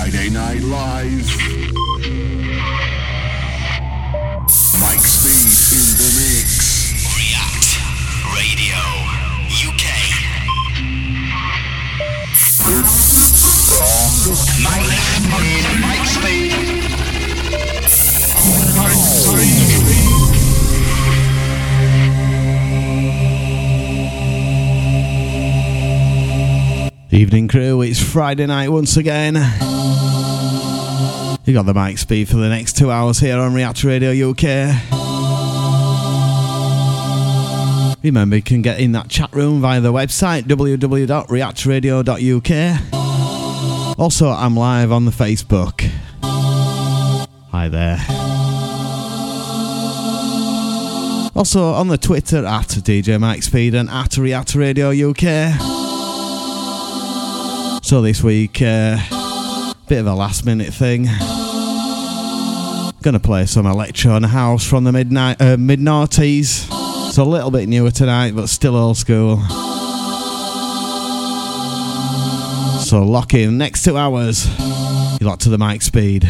Friday Night Live. Evening crew, it's Friday night once again. You got the Mike Speed for the next two hours here on React Radio UK. Remember, you can get in that chat room via the website www.reactradio.uk. Also, I'm live on the Facebook. Hi there. Also on the Twitter at DJ Mike Speed and at React Radio UK. So this week, uh, bit of a last minute thing. Gonna play some electro and house from the midnight uh, mid noughties. So a little bit newer tonight, but still old school. So lock in next two hours. You lock to the Mike Speed.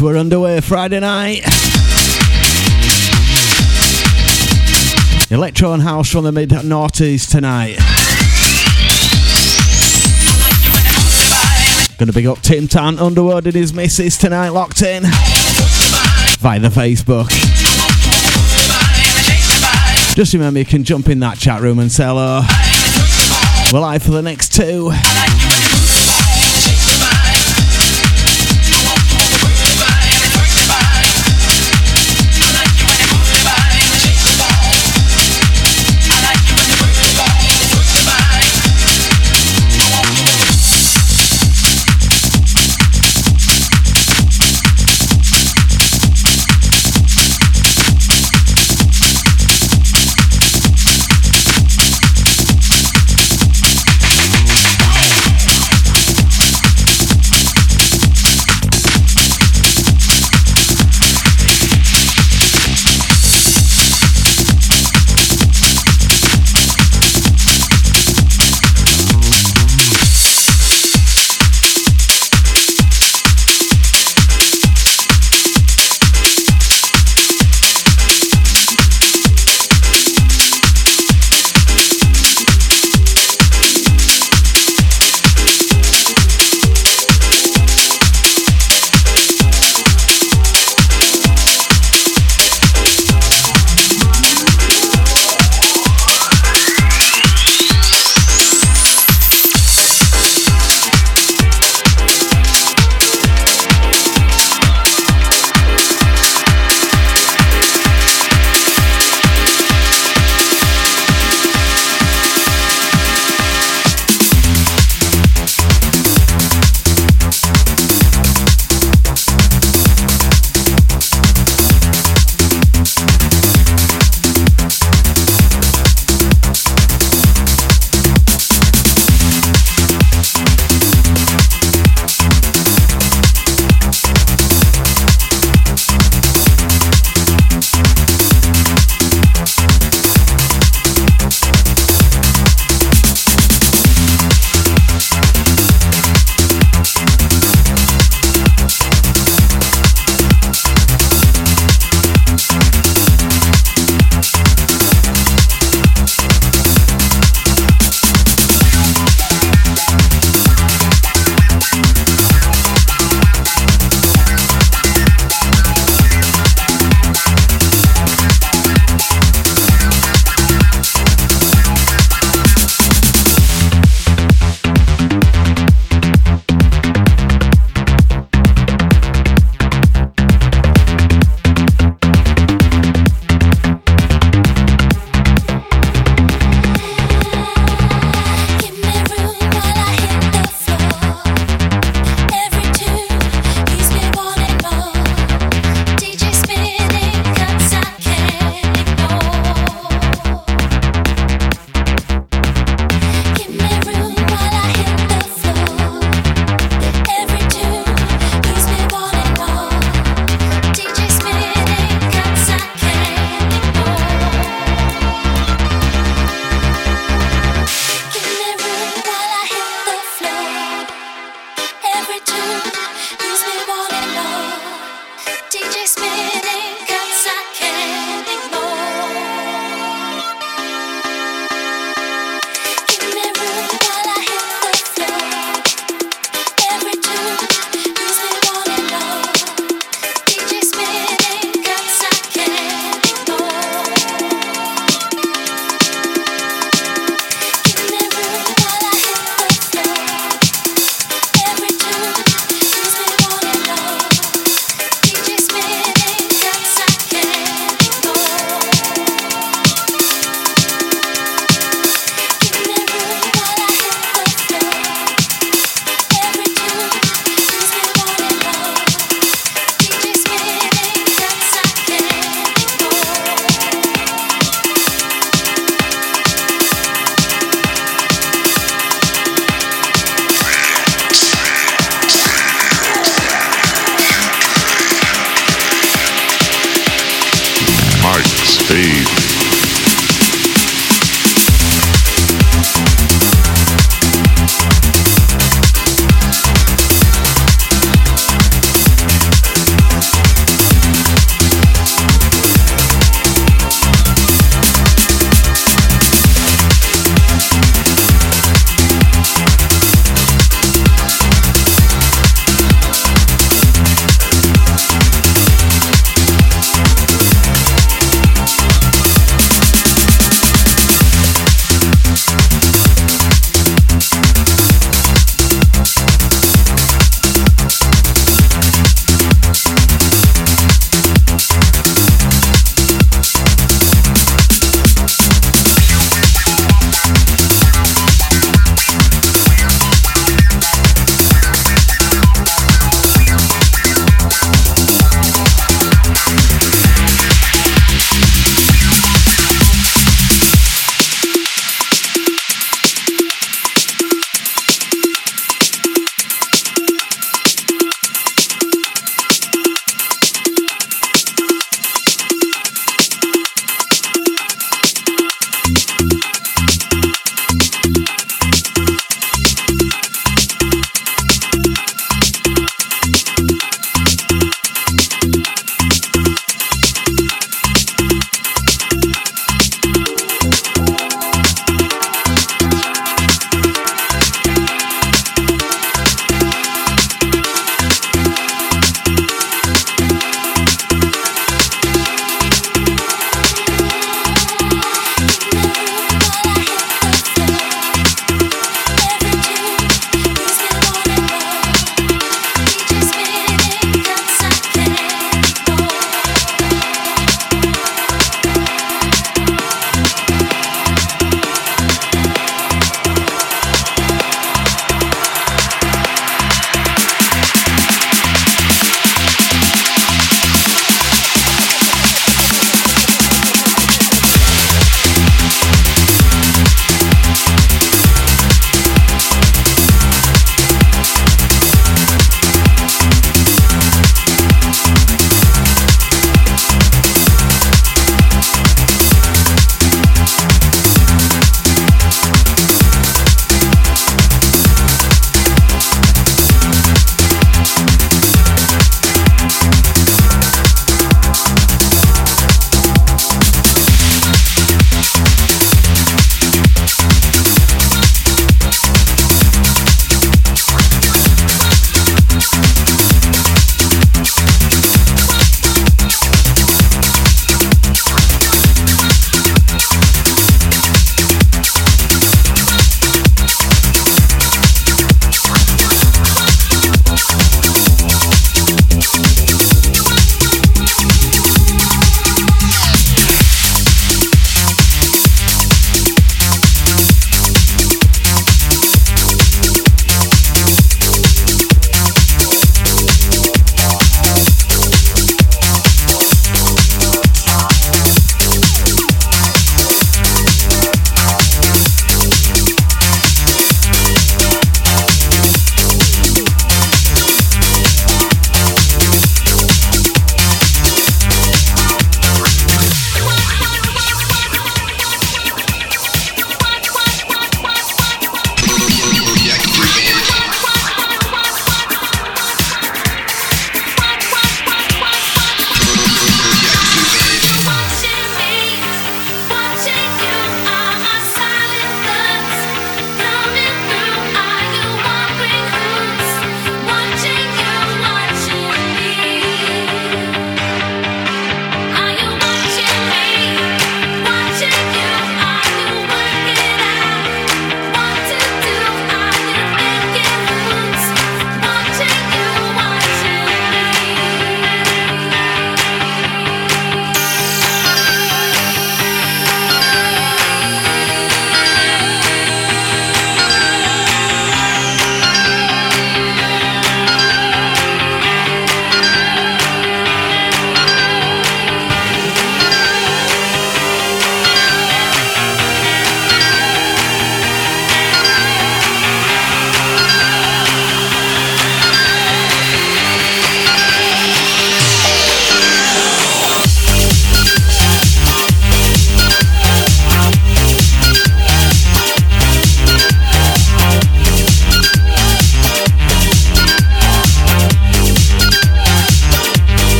We're underway Friday night. Electro and House from the mid noughties tonight. Gonna big up Tim Tan Underwood and his missus tonight, locked in via the Facebook. Just remember you can jump in that chat room and say hello. We're live for the next two.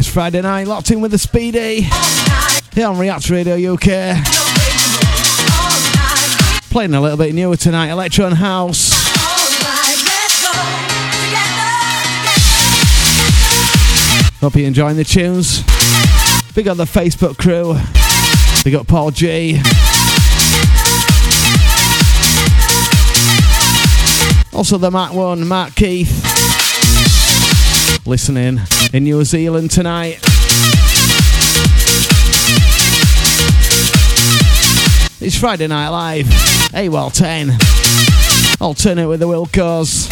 It's Friday night, locked in with the Speedy. Here on React Radio UK. Playing a little bit newer tonight, Electro and House. Hope you're enjoying the tunes. Big up the Facebook crew. Big up Paul G. Also the Mac one, Matt Keith listening in New Zealand tonight. It's Friday Night Live, AWOL 10. Alternate with the Wilcos.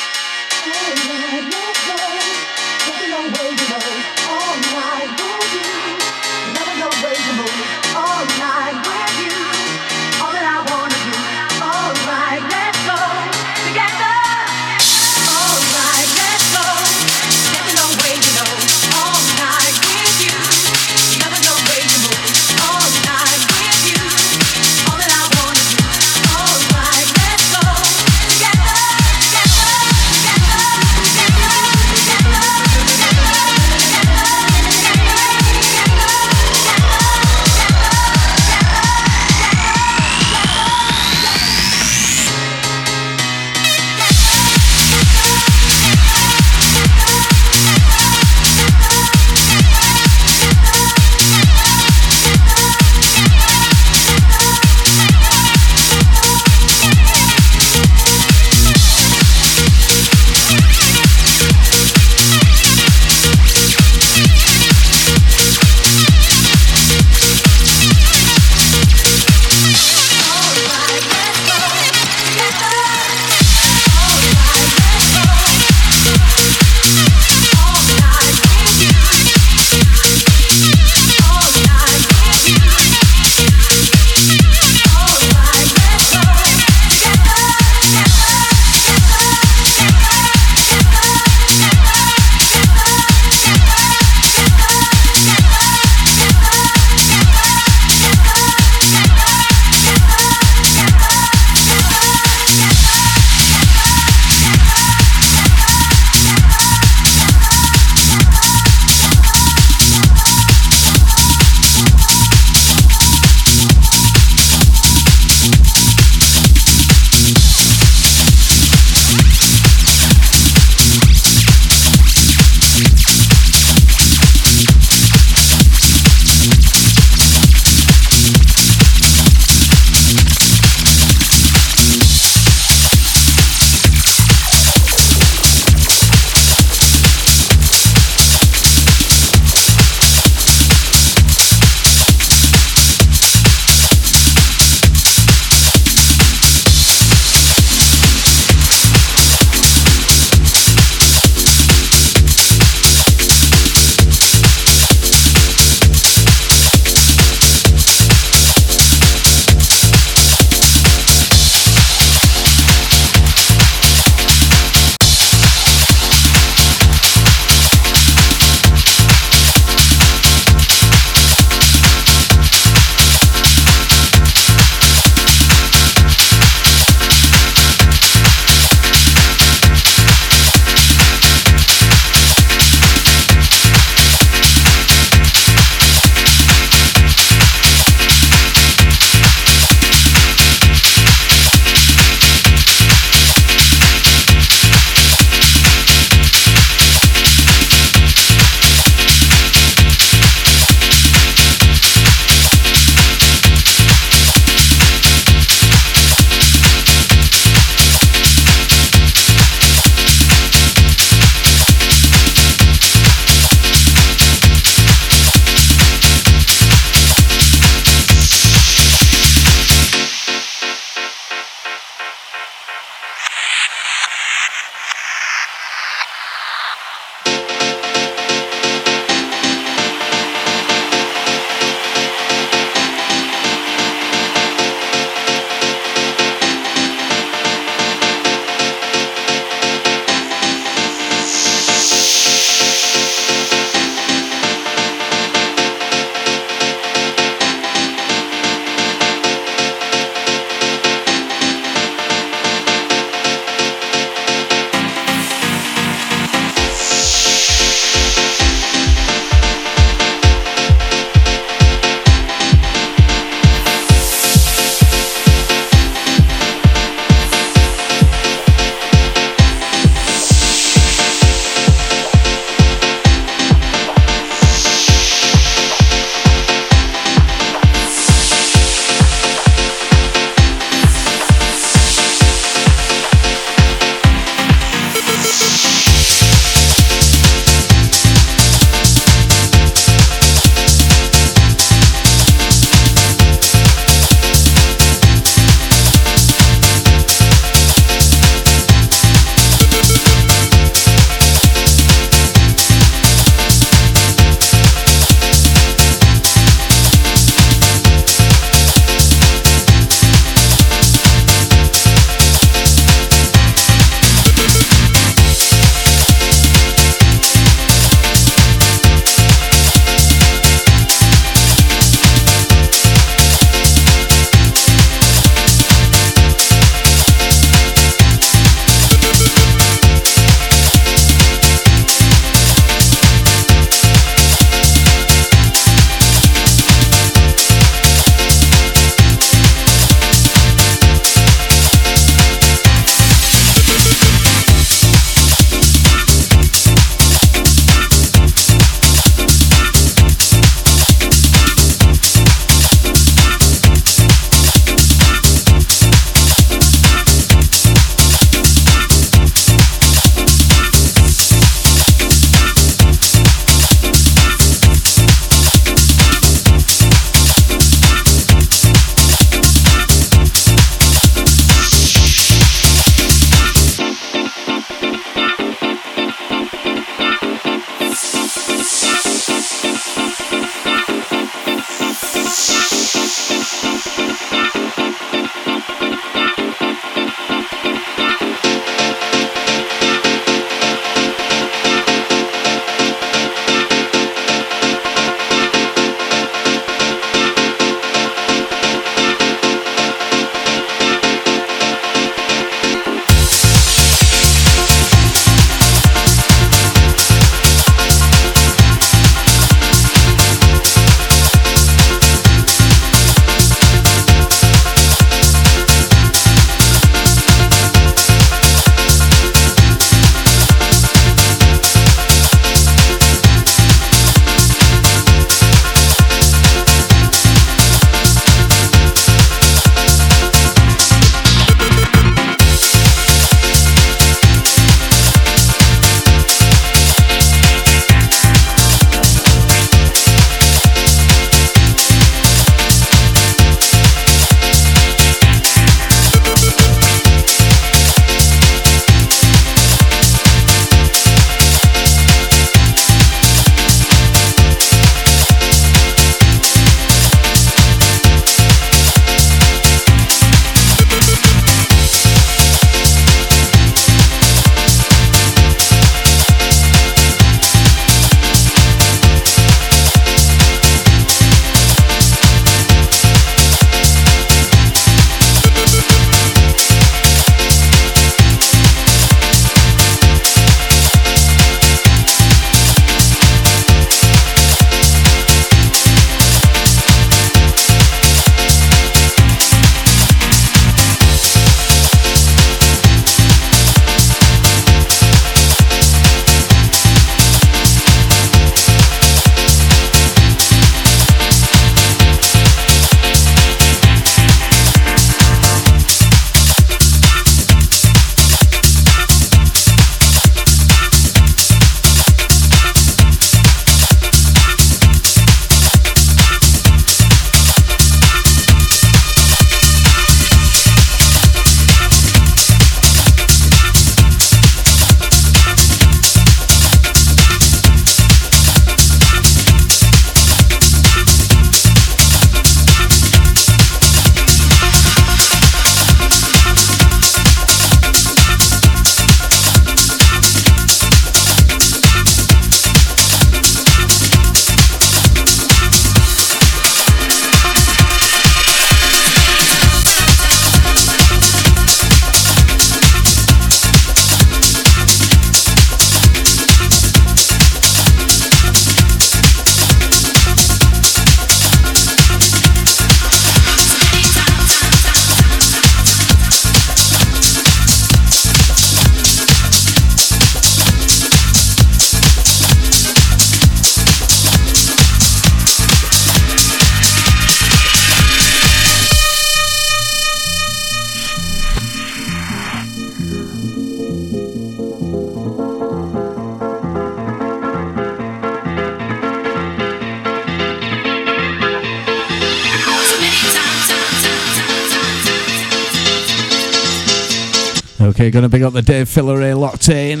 Okay, gonna big up the Dave Filleray locked in.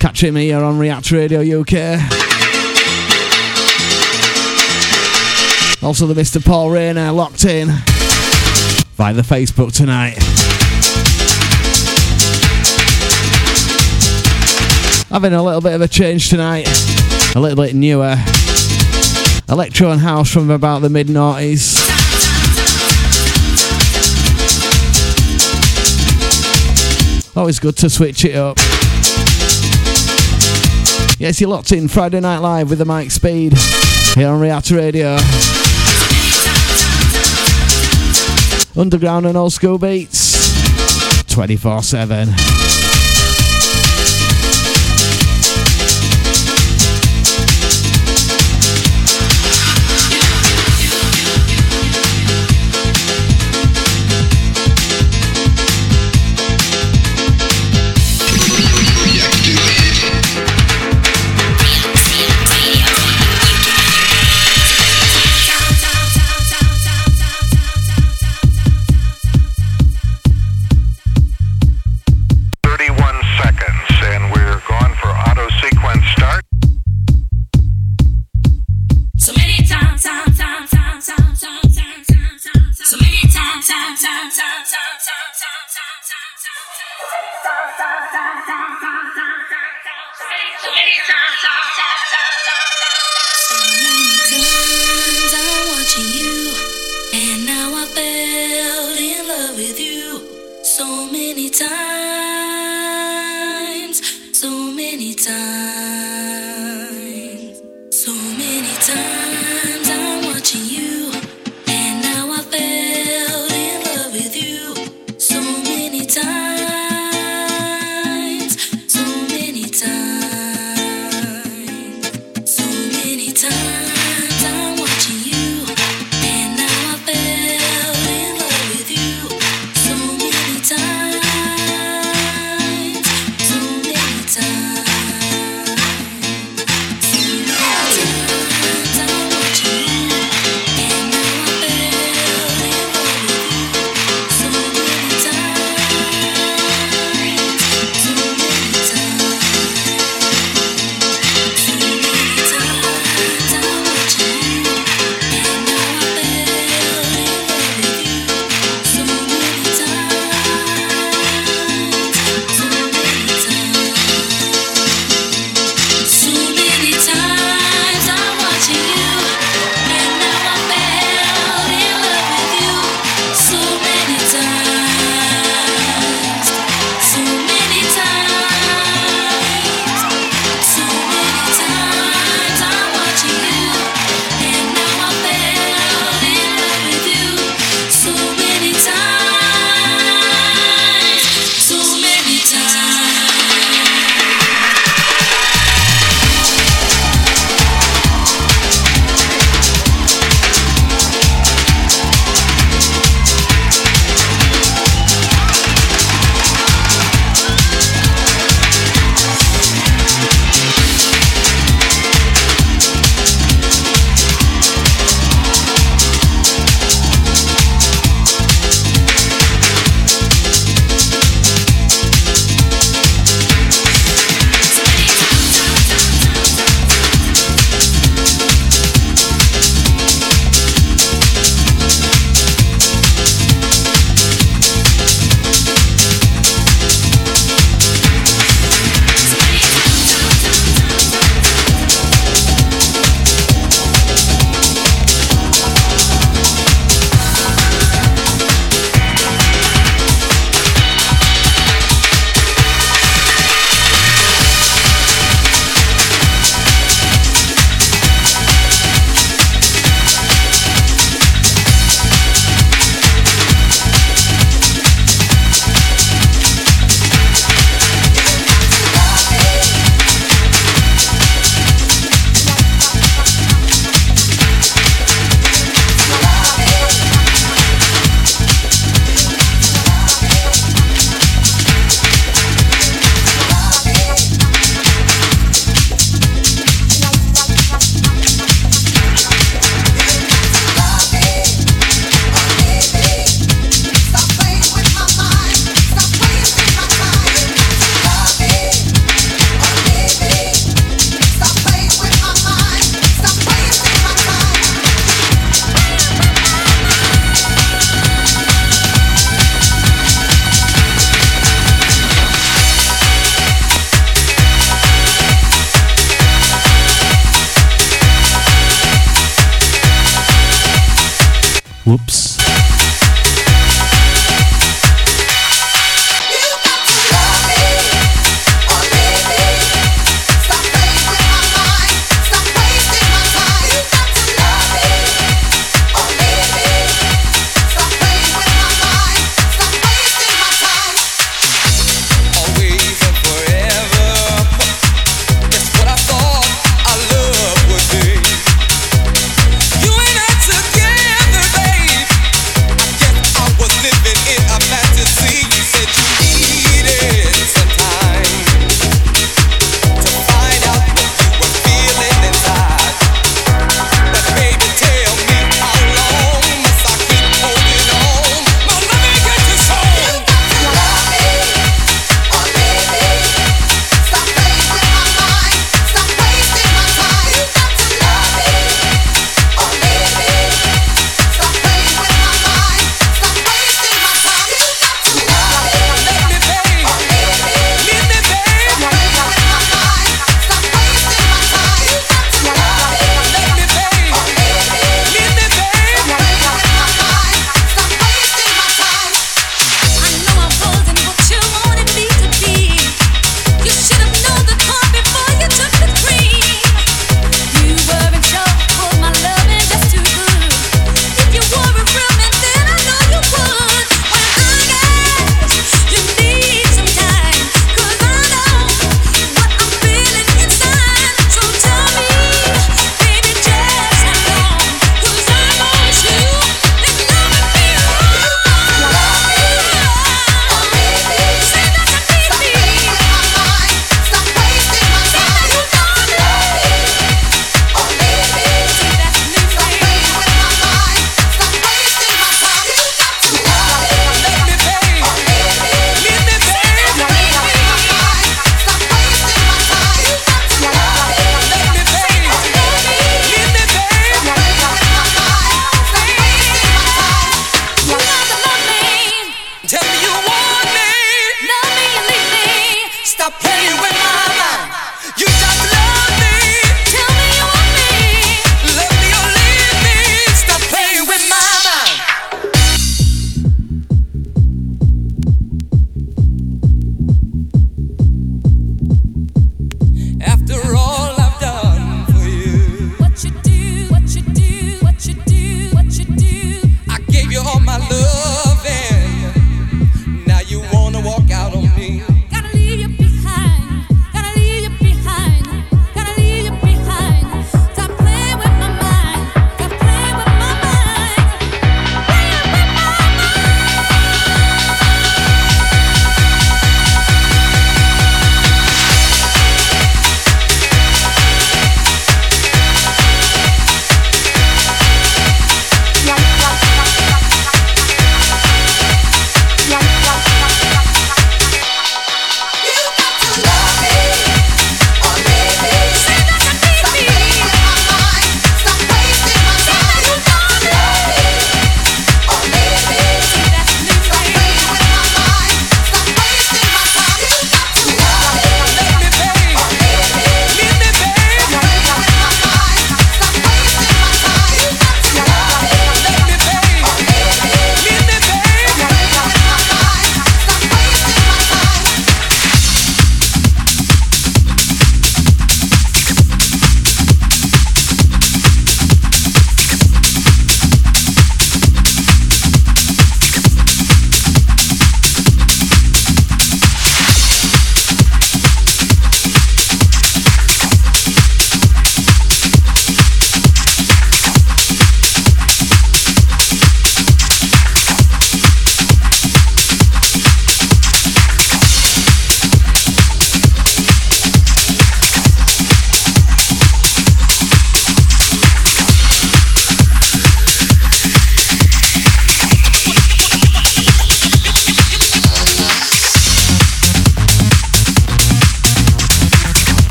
Catch him here on React Radio UK. Also the Mr. Paul Rayner locked in via the Facebook tonight. Having a little bit of a change tonight, a little bit newer. Electro and house from about the mid noughties. Always good to switch it up. Yes, you're locked in Friday Night Live with the Mike Speed here on React Radio. Underground and old school beats 24 7.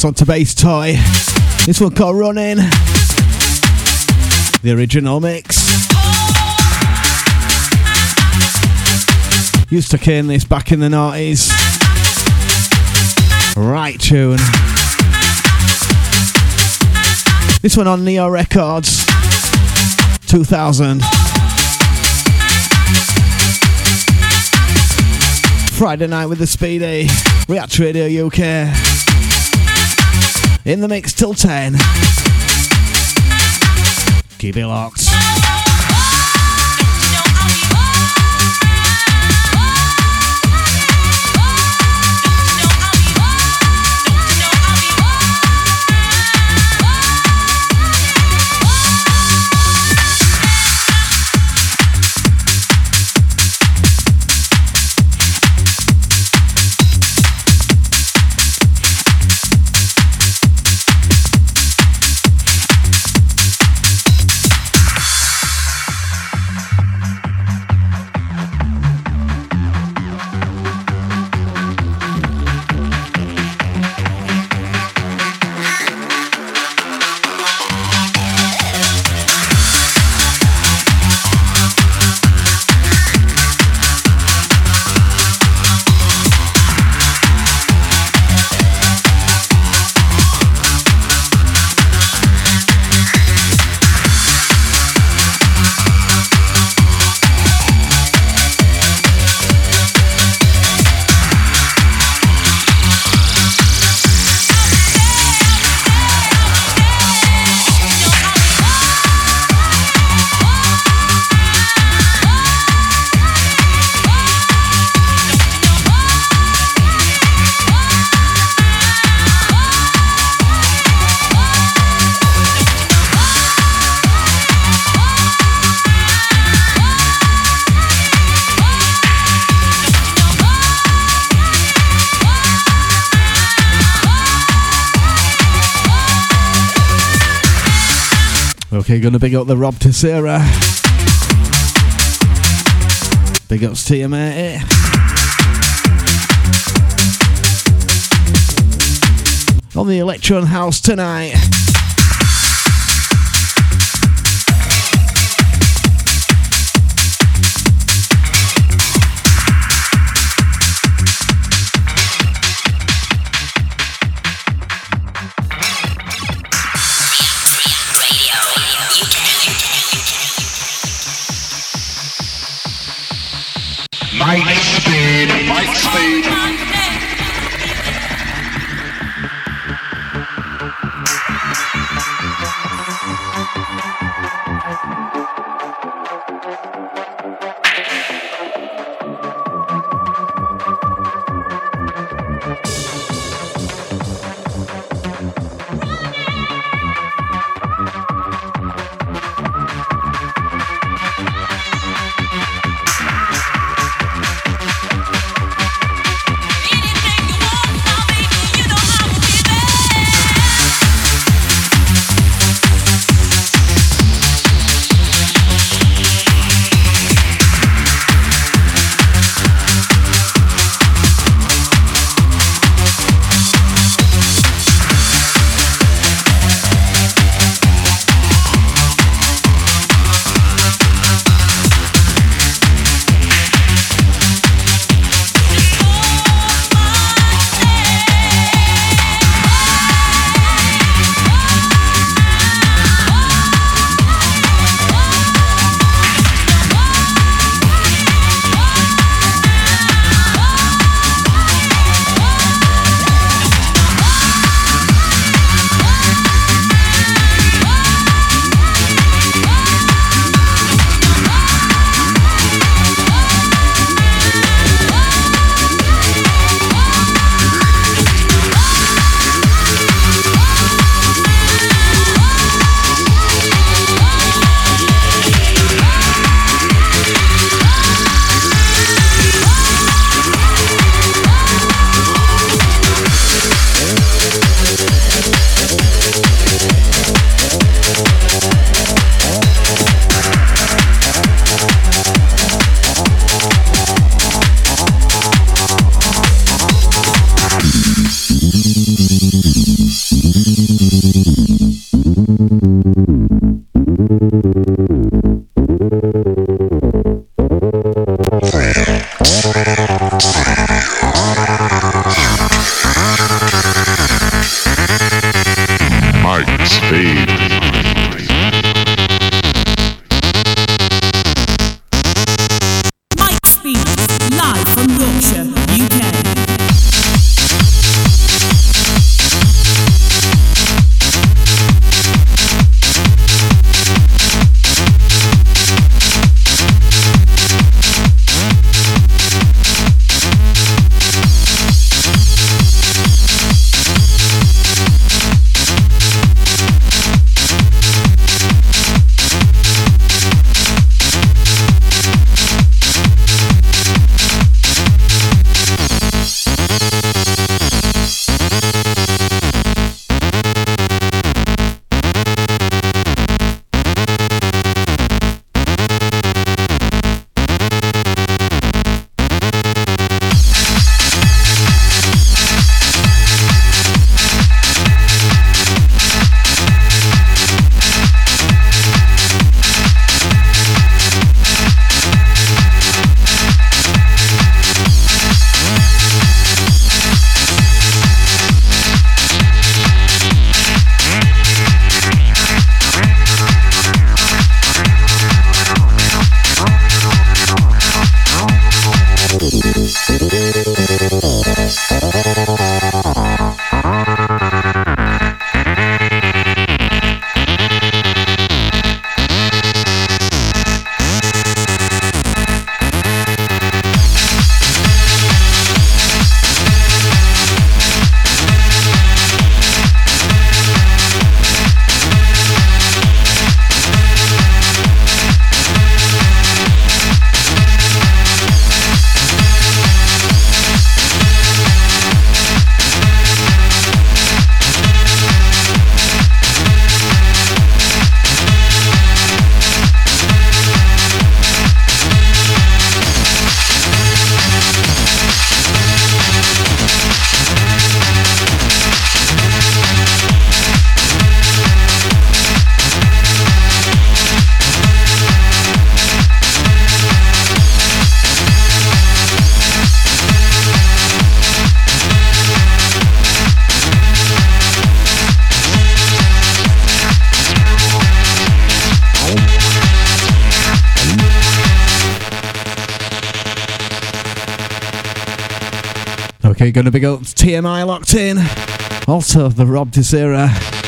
It's on to Basstoy. This one called Running. The original mix. Used to cane this back in the noughties. Right tune. This one on Neo Records. 2000. Friday night with the Speedy. React Radio UK. In the mix till 10. Keep it locked. Okay, gonna big up the Rob Tessera. Big ups to you, mate. On the Electron House tonight. Okay, gonna big up TMI locked in. Also, the Rob Desira.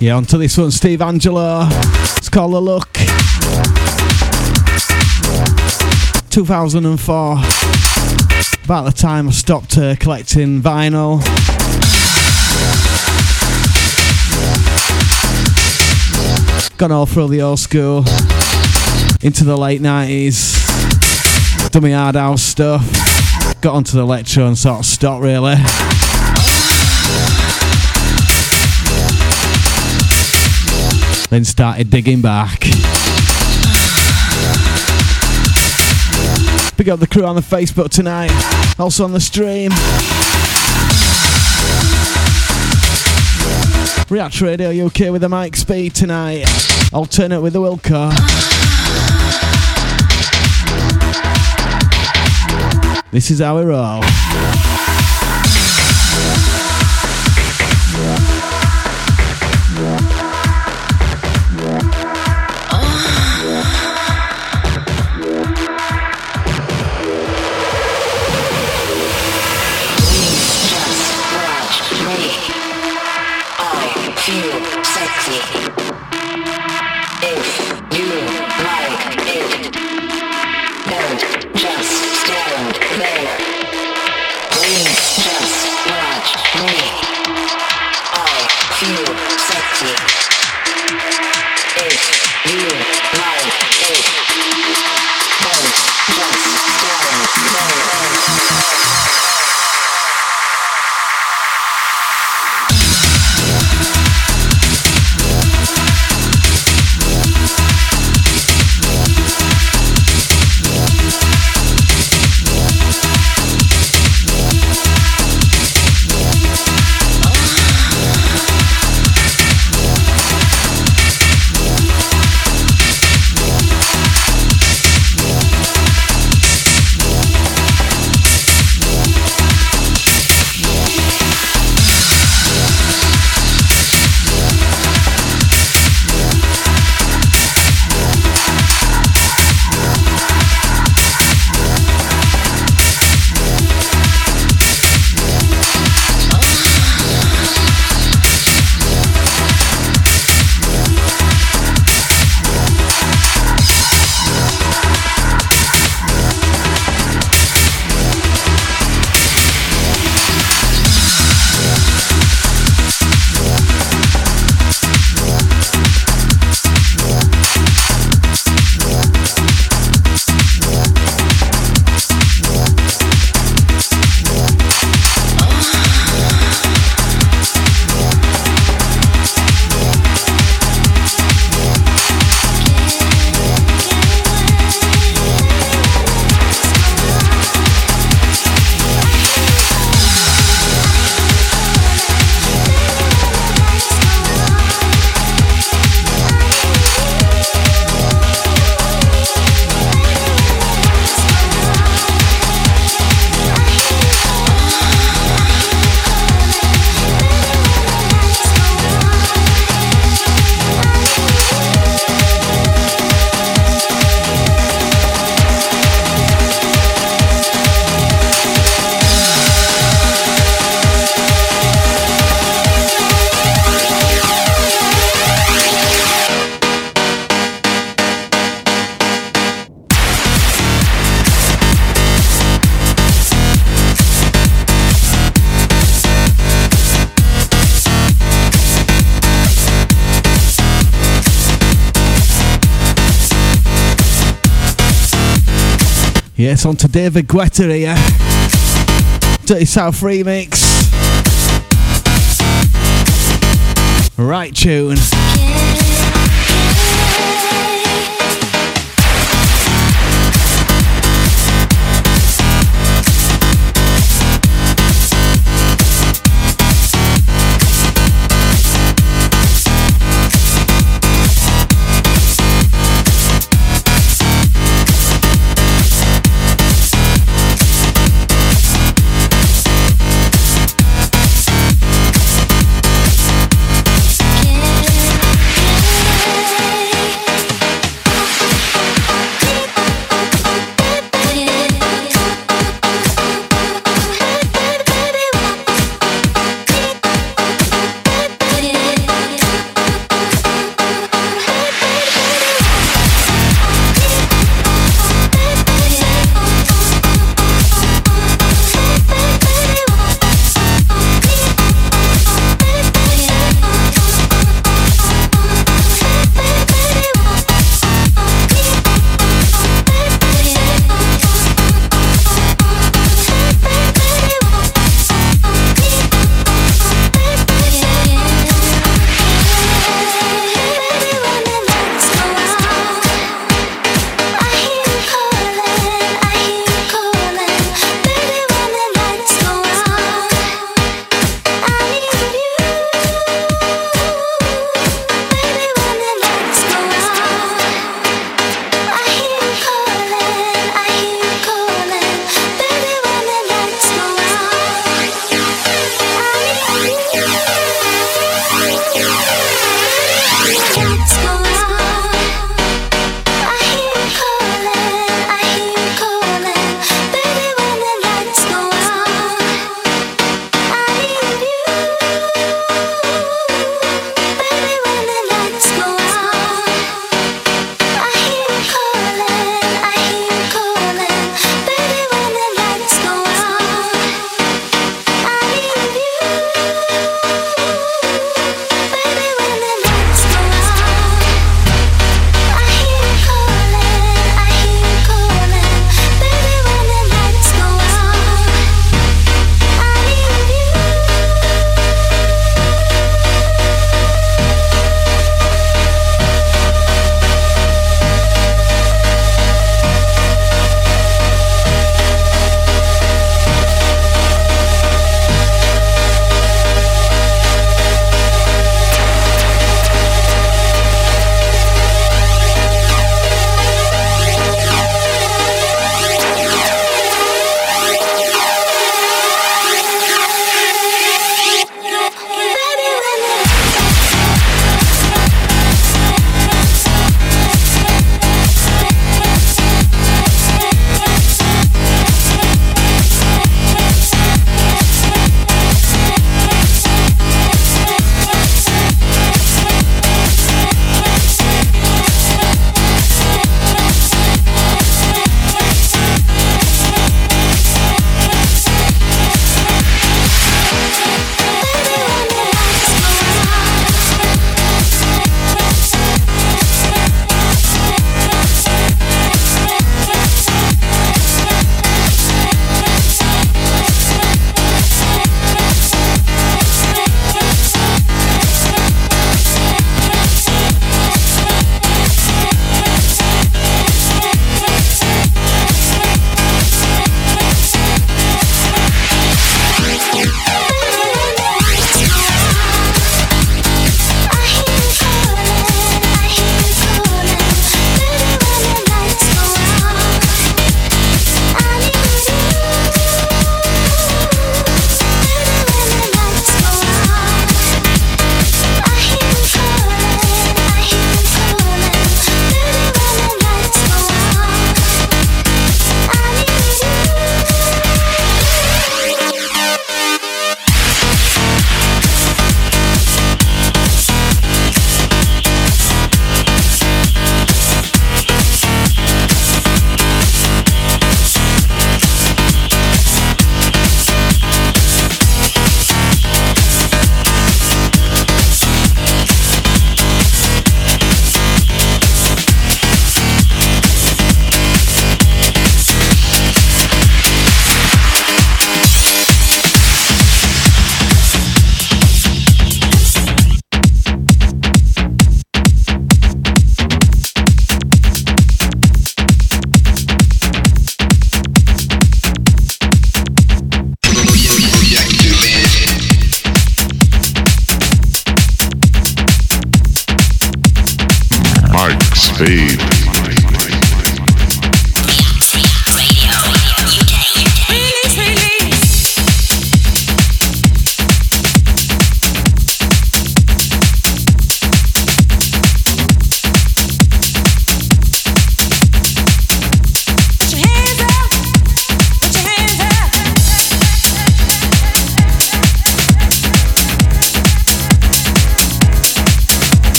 Yeah, onto this one, Steve Angello. It's called The Look. 2004. About the time I stopped uh, collecting vinyl. Gone all through the old school. Into the late 90s. Done my hard house stuff. Got onto the electro and sort of stopped really. Then started digging back. Big up the crew on the Facebook tonight, also on the stream. React Radio UK with the Mike Speed tonight. Alternate with the Wilco. This is how we roll. Yes, on to David Guetta here. Dirty South remix. Right tune.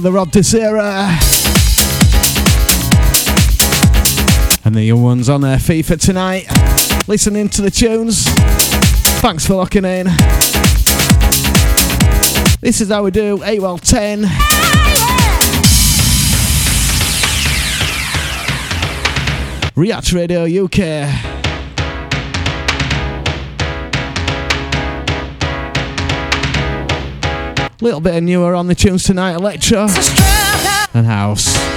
The Rob Desira. And the young ones on their feet for tonight. Listening to the tunes. Thanks for locking in. This is how we do 8 well 10. React Radio UK. Little bit of newer on the tunes tonight, electro and house.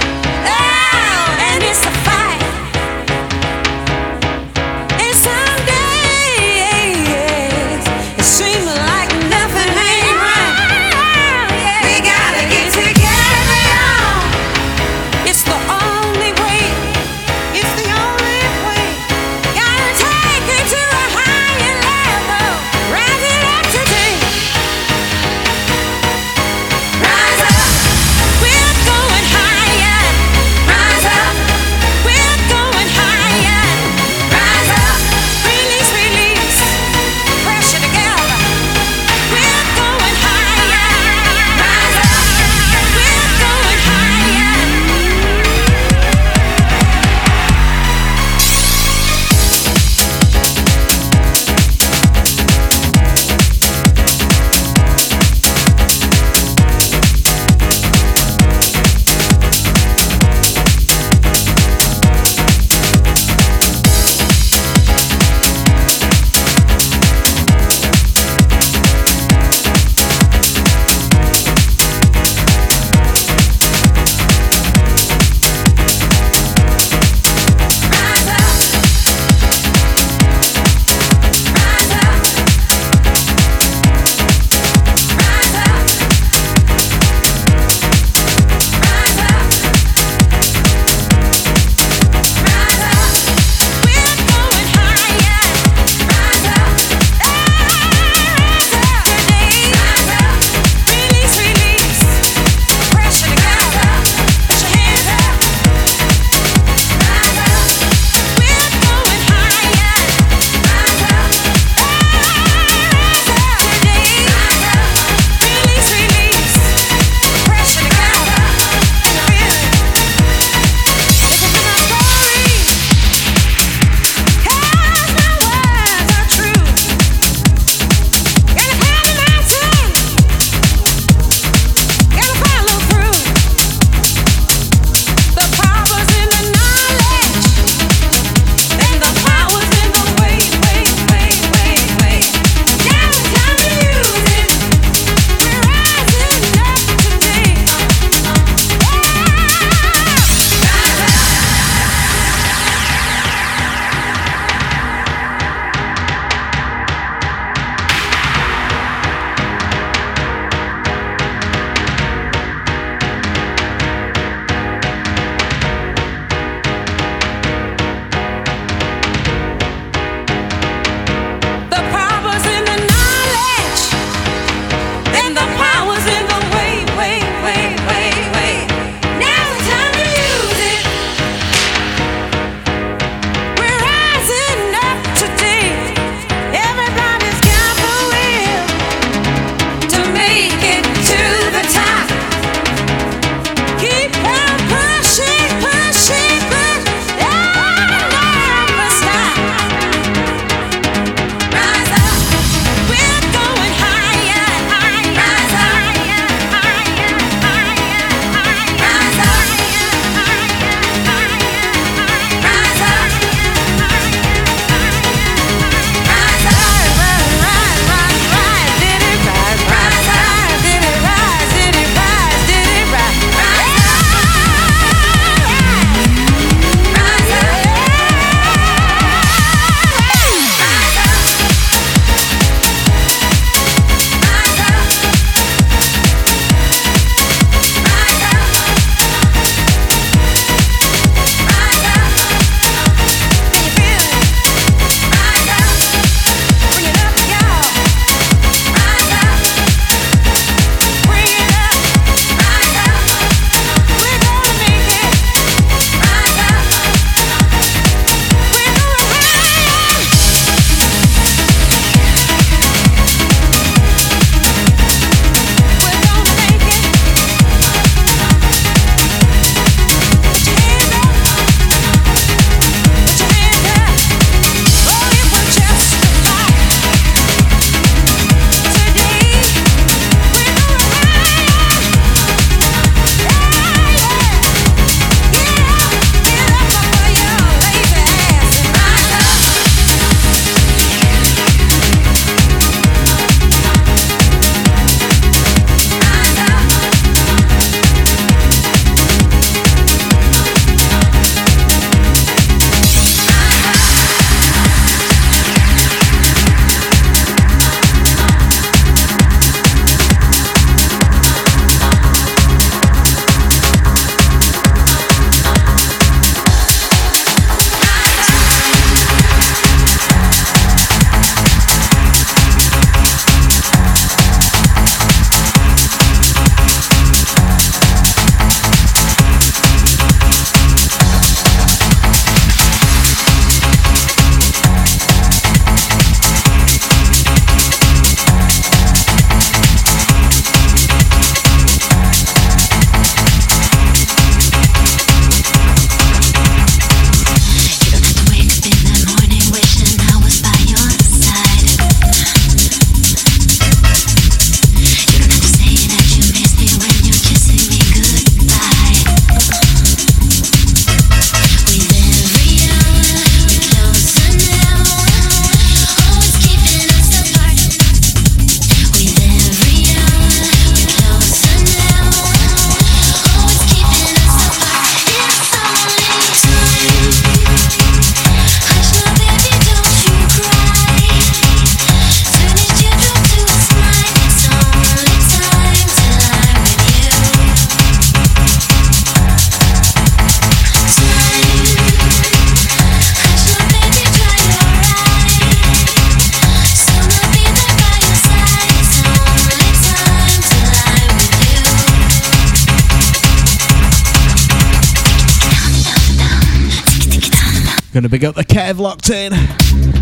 Up the Kev locked in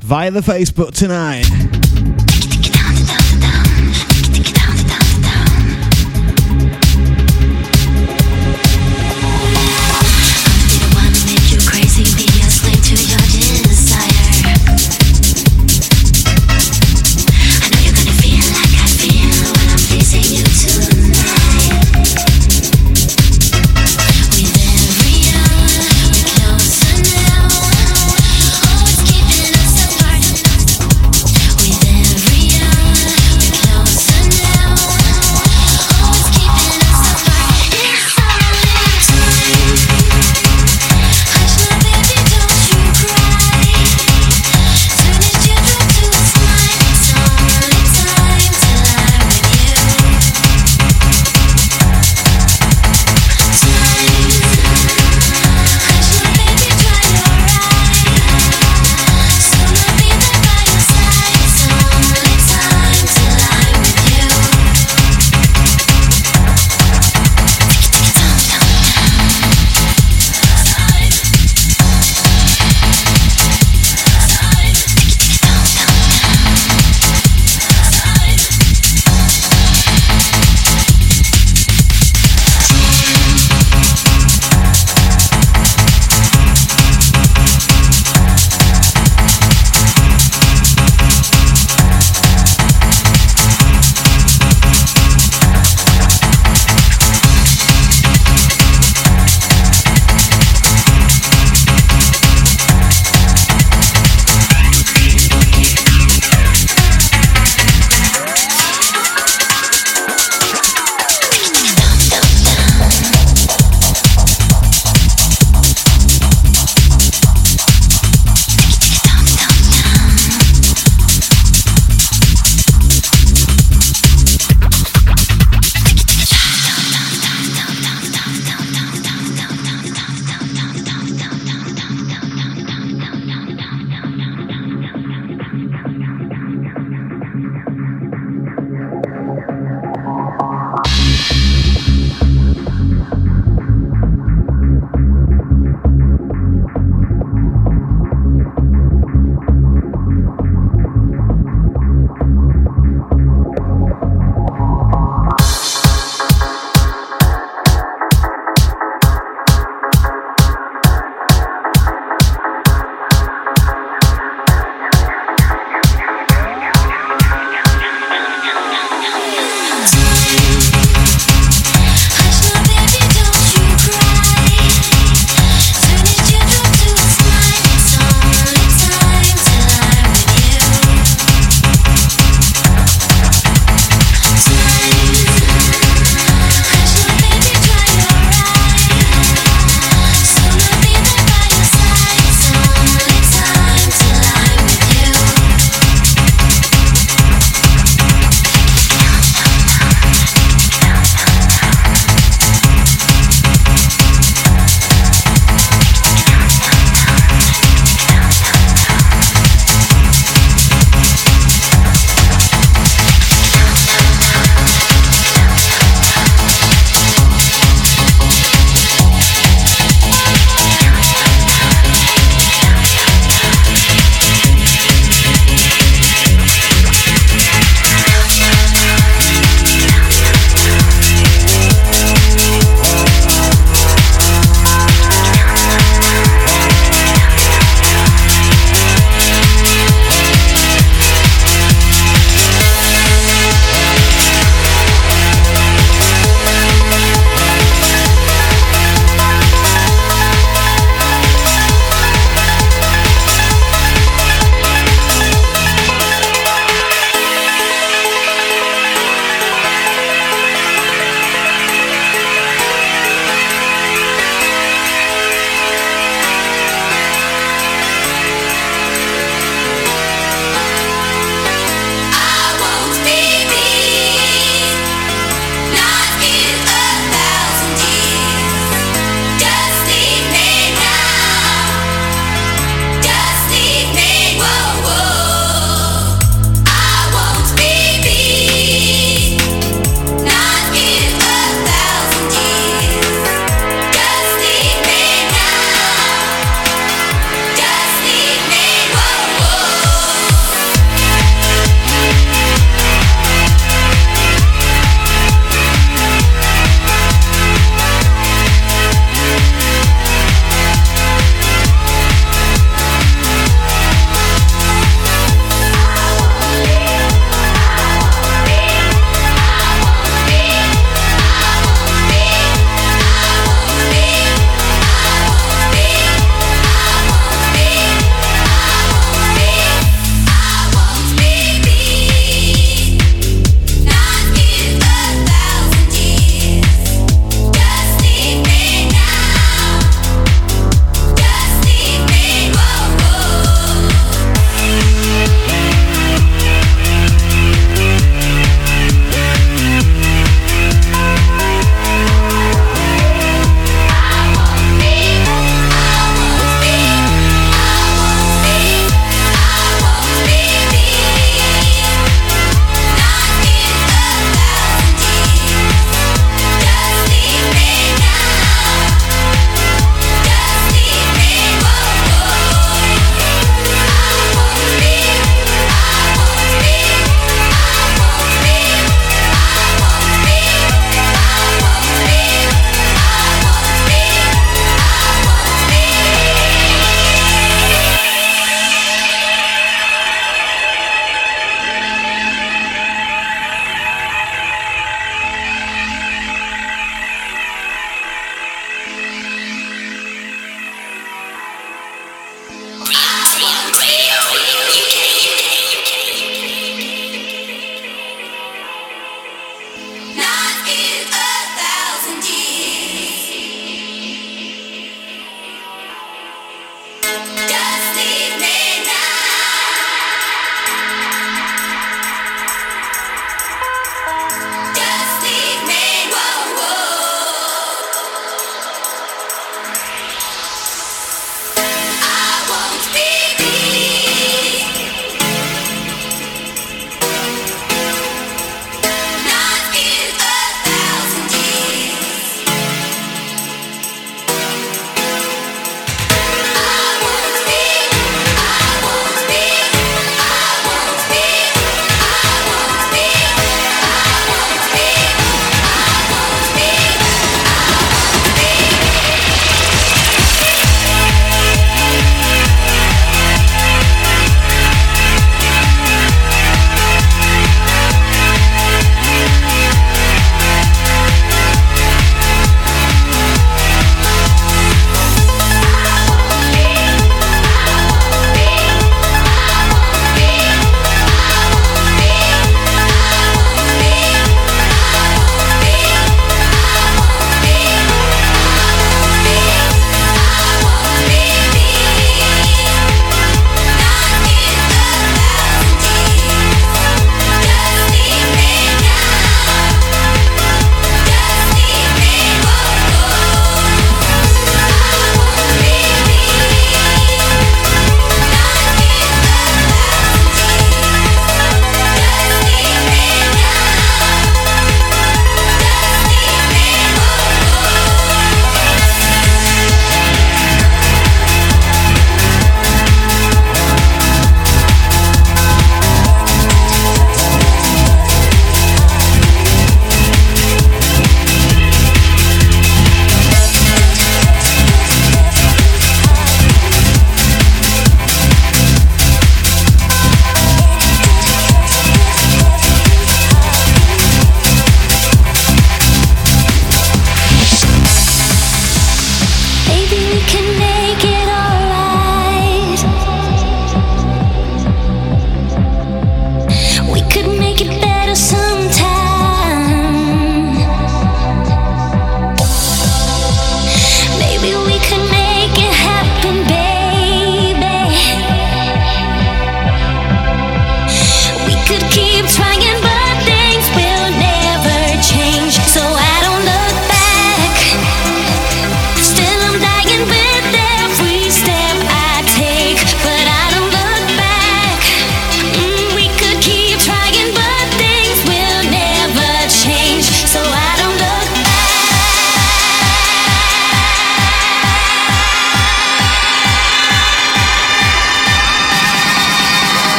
via the Facebook tonight.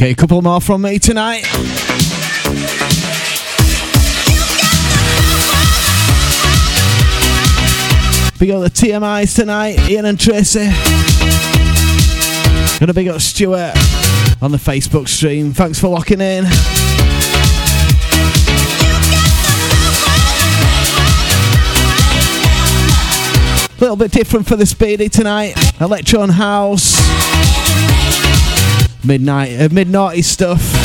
Okay, a couple more from me tonight. Big up the TMIs tonight, Ian and Tracy. Gonna big up Stuart on the Facebook stream. Thanks for locking in. A little bit different for the speedy tonight. Electron House. Midnight, uh, mid naughty stuff.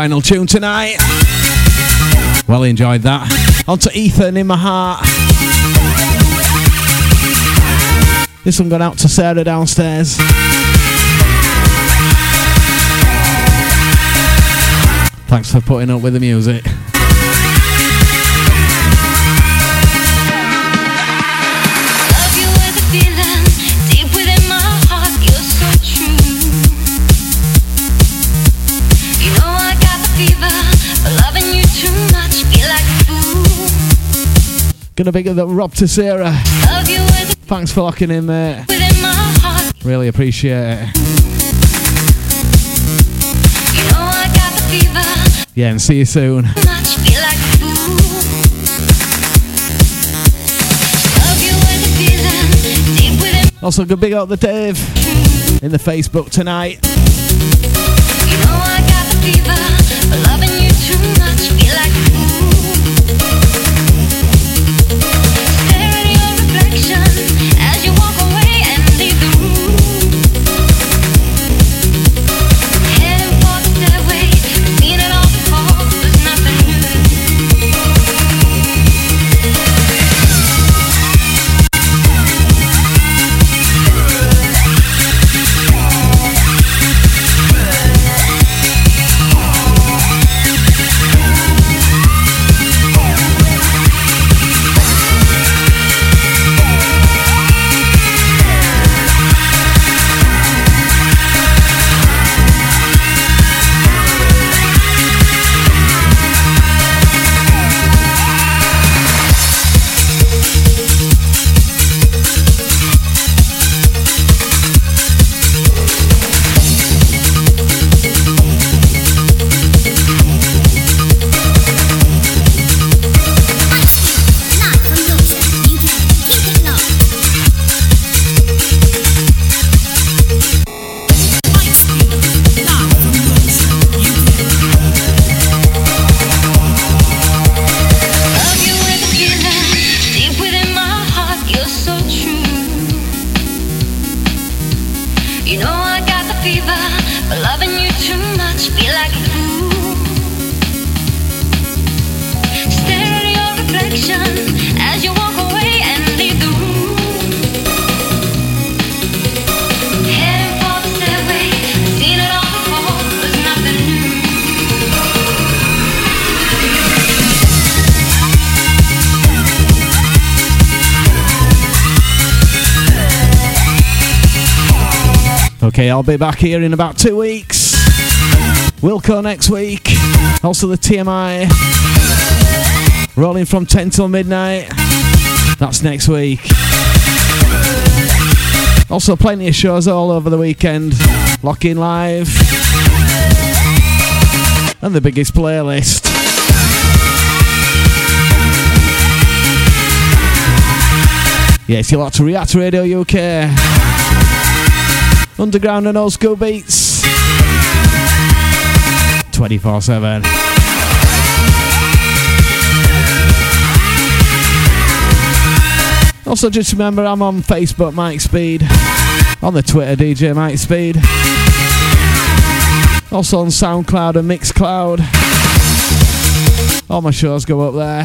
Final tune tonight. Well enjoyed that. On to Ethan in my heart. This one got out to Sarah downstairs. Thanks for putting up with the music. Gonna big up that Rob to Sarah. Love you with Thanks for locking in, mate. within my heart. Really appreciate it. You know I got the fever Yeah, and see you soon. too much. Feel like a fool. Love you with a feeling deep within. Also, good big up the Dave in the Facebook tonight. You know I'll be back here in about two weeks. Wilco next week. Also the TMI. Rolling from 10 till midnight. That's next week. Also, plenty of shows all over the weekend. Lock in live. And the biggest playlist. Yes, you're locked to React Radio UK. Underground and old school beats. 24 7. Also, just remember I'm on Facebook, Mike Speed. On the Twitter, DJ Mike Speed. Also on SoundCloud and Mixcloud. All my shows go up there.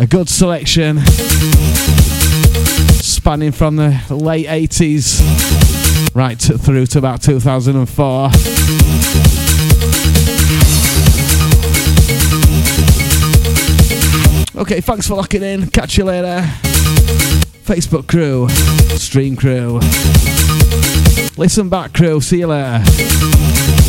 A good selection. Spanning from the late 80s right through to about 2004. Okay, thanks for locking in. Catch you later. Facebook crew, stream crew, listen back crew. See you later.